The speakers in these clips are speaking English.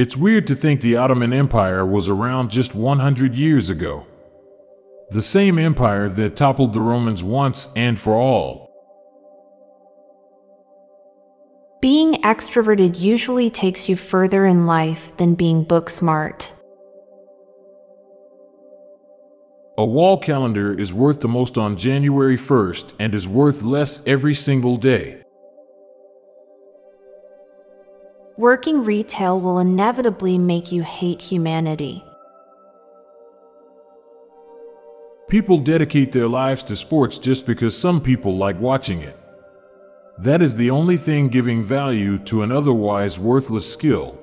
It's weird to think the Ottoman Empire was around just 100 years ago. The same empire that toppled the Romans once and for all. Being extroverted usually takes you further in life than being book smart. A wall calendar is worth the most on January 1st and is worth less every single day. Working retail will inevitably make you hate humanity. People dedicate their lives to sports just because some people like watching it. That is the only thing giving value to an otherwise worthless skill.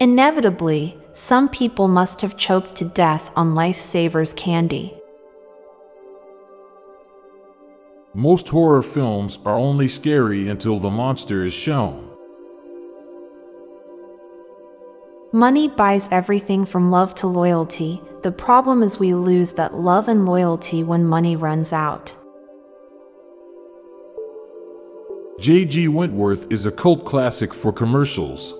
Inevitably, some people must have choked to death on Lifesavers candy. Most horror films are only scary until the monster is shown. Money buys everything from love to loyalty. The problem is we lose that love and loyalty when money runs out. J.G. Wentworth is a cult classic for commercials.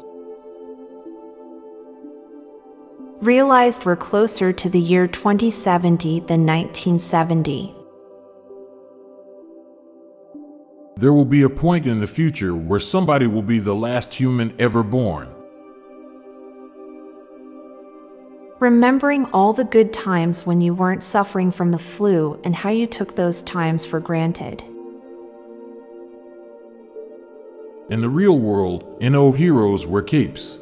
realized we're closer to the year 2070 than 1970. There will be a point in the future where somebody will be the last human ever born. Remembering all the good times when you weren't suffering from the flu and how you took those times for granted. In the real world, no heroes wear capes.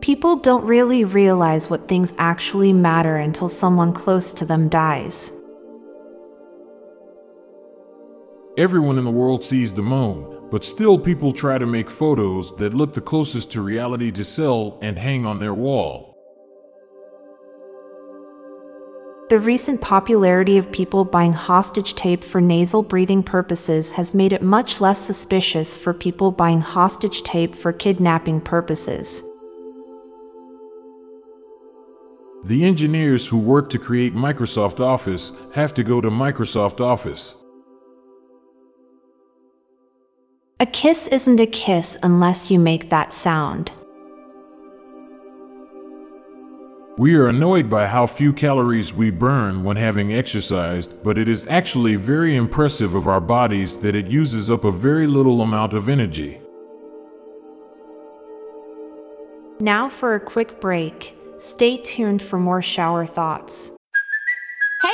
People don't really realize what things actually matter until someone close to them dies. Everyone in the world sees the moon, but still people try to make photos that look the closest to reality to sell and hang on their wall. The recent popularity of people buying hostage tape for nasal breathing purposes has made it much less suspicious for people buying hostage tape for kidnapping purposes. The engineers who work to create Microsoft Office have to go to Microsoft Office. A kiss isn't a kiss unless you make that sound. We are annoyed by how few calories we burn when having exercised, but it is actually very impressive of our bodies that it uses up a very little amount of energy. Now for a quick break. Stay tuned for more shower thoughts.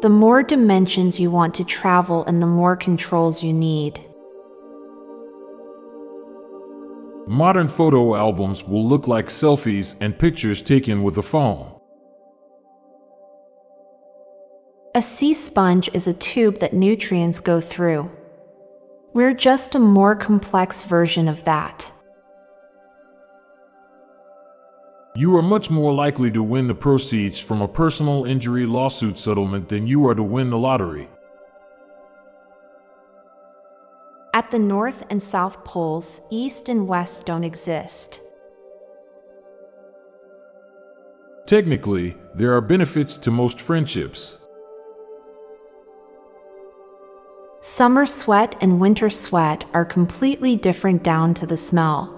The more dimensions you want to travel and the more controls you need. Modern photo albums will look like selfies and pictures taken with a phone. A sea sponge is a tube that nutrients go through. We're just a more complex version of that. You are much more likely to win the proceeds from a personal injury lawsuit settlement than you are to win the lottery. At the North and South Poles, East and West don't exist. Technically, there are benefits to most friendships. Summer sweat and winter sweat are completely different down to the smell.